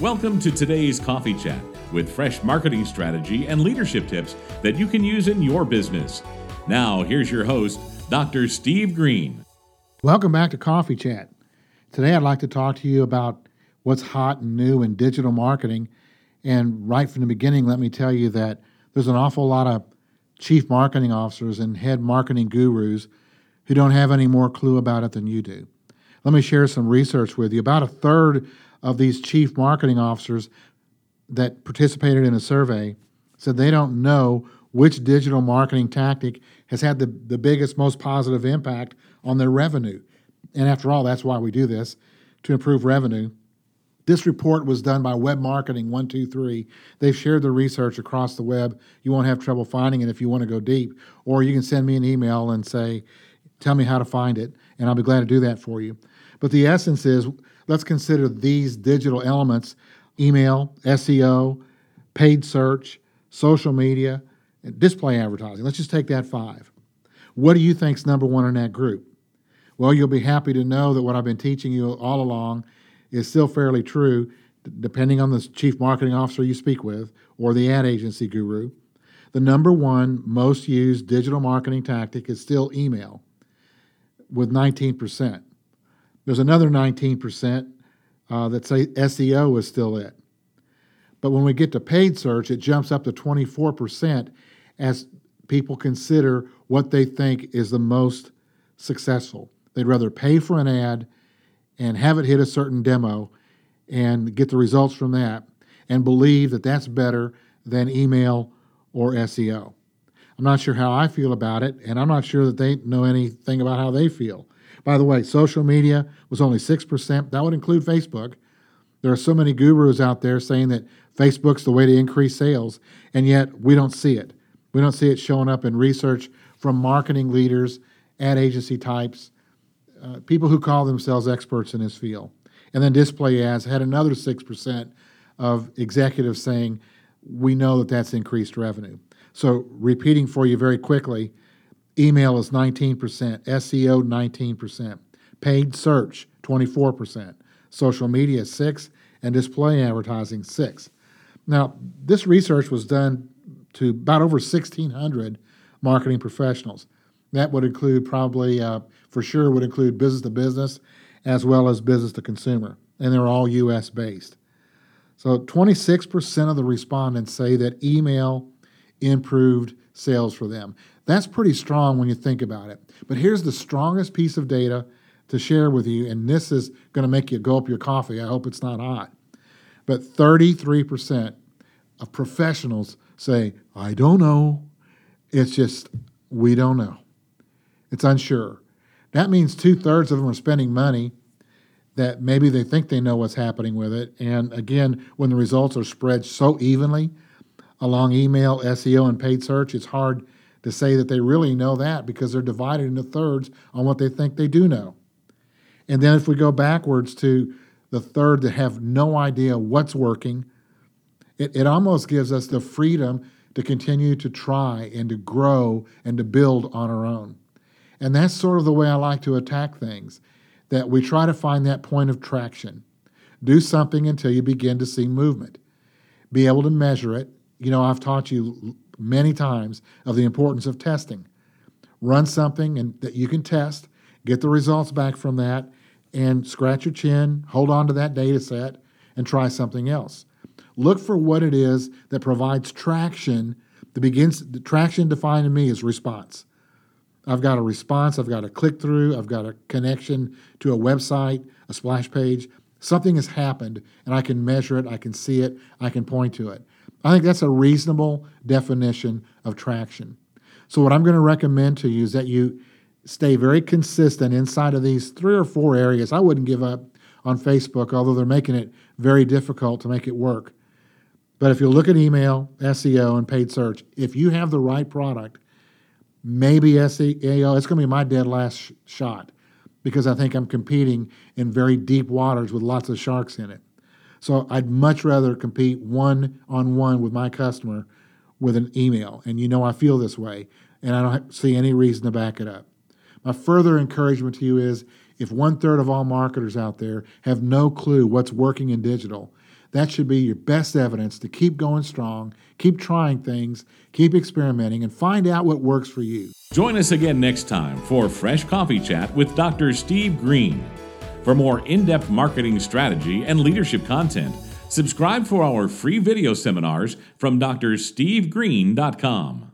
Welcome to today's Coffee Chat with fresh marketing strategy and leadership tips that you can use in your business. Now, here's your host, Dr. Steve Greene. Welcome back to Coffee Chat. Today, I'd like to talk to you about what's hot and new in digital marketing. And right from the beginning, let me tell you that there's an awful lot of chief marketing officers and head marketing gurus who don't have any more clue about it than you do. Let me share some research with you. About a third of these chief marketing officers that participated in a survey said they don't know which digital marketing tactic has had the, the biggest, most positive impact on their revenue. And after all, that's why we do this to improve revenue. This report was done by Web Marketing 123. They've shared the research across the web. You won't have trouble finding it if you want to go deep. Or you can send me an email and say, Tell me how to find it, and I'll be glad to do that for you. But the essence is let's consider these digital elements email, SEO, paid search, social media, display advertising. Let's just take that five. What do you think's number one in that group? Well, you'll be happy to know that what I've been teaching you all along is still fairly true, depending on the chief marketing officer you speak with or the ad agency guru. The number one most used digital marketing tactic is still email with 19%. There's another 19% uh, that say SEO is still it. But when we get to paid search, it jumps up to 24% as people consider what they think is the most successful. They'd rather pay for an ad and have it hit a certain demo and get the results from that and believe that that's better than email or SEO. I'm not sure how I feel about it, and I'm not sure that they know anything about how they feel. By the way, social media was only 6%. That would include Facebook. There are so many gurus out there saying that Facebook's the way to increase sales, and yet we don't see it. We don't see it showing up in research from marketing leaders, ad agency types, uh, people who call themselves experts in this field. And then display ads had another 6% of executives saying, we know that that's increased revenue. So, repeating for you very quickly, Email is 19%, SEO 19%, paid search 24%, social media 6 and display advertising 6. Now, this research was done to about over 1600 marketing professionals. That would include probably uh, for sure would include business to business as well as business to consumer, and they're all US based. So 26% of the respondents say that email improved sales for them. That's pretty strong when you think about it. But here's the strongest piece of data to share with you, and this is going to make you gulp your coffee. I hope it's not hot. But 33% of professionals say, I don't know. It's just, we don't know. It's unsure. That means two thirds of them are spending money that maybe they think they know what's happening with it. And again, when the results are spread so evenly along email, SEO, and paid search, it's hard to say that they really know that because they're divided into thirds on what they think they do know. And then if we go backwards to the third that have no idea what's working, it, it almost gives us the freedom to continue to try and to grow and to build on our own. And that's sort of the way I like to attack things that we try to find that point of traction. Do something until you begin to see movement. Be able to measure it. You know, I've taught you many times of the importance of testing. Run something and that you can test, get the results back from that, and scratch your chin, hold on to that data set, and try something else. Look for what it is that provides traction that begins the traction defined to me is response. I've got a response, I've got a click through, I've got a connection to a website, a splash page. Something has happened, and I can measure it, I can see it, I can point to it. I think that's a reasonable definition of traction. So, what I'm going to recommend to you is that you stay very consistent inside of these three or four areas. I wouldn't give up on Facebook, although they're making it very difficult to make it work. But if you look at email, SEO, and paid search, if you have the right product, maybe SEO, it's going to be my dead last sh- shot because I think I'm competing in very deep waters with lots of sharks in it. So I'd much rather compete one on one with my customer with an email. And you know I feel this way, and I don't see any reason to back it up. My further encouragement to you is if one third of all marketers out there have no clue what's working in digital, that should be your best evidence to keep going strong, keep trying things, keep experimenting, and find out what works for you. Join us again next time for Fresh Coffee Chat with Dr. Steve Greene. For more in depth marketing strategy and leadership content, subscribe for our free video seminars from drstevegreen.com.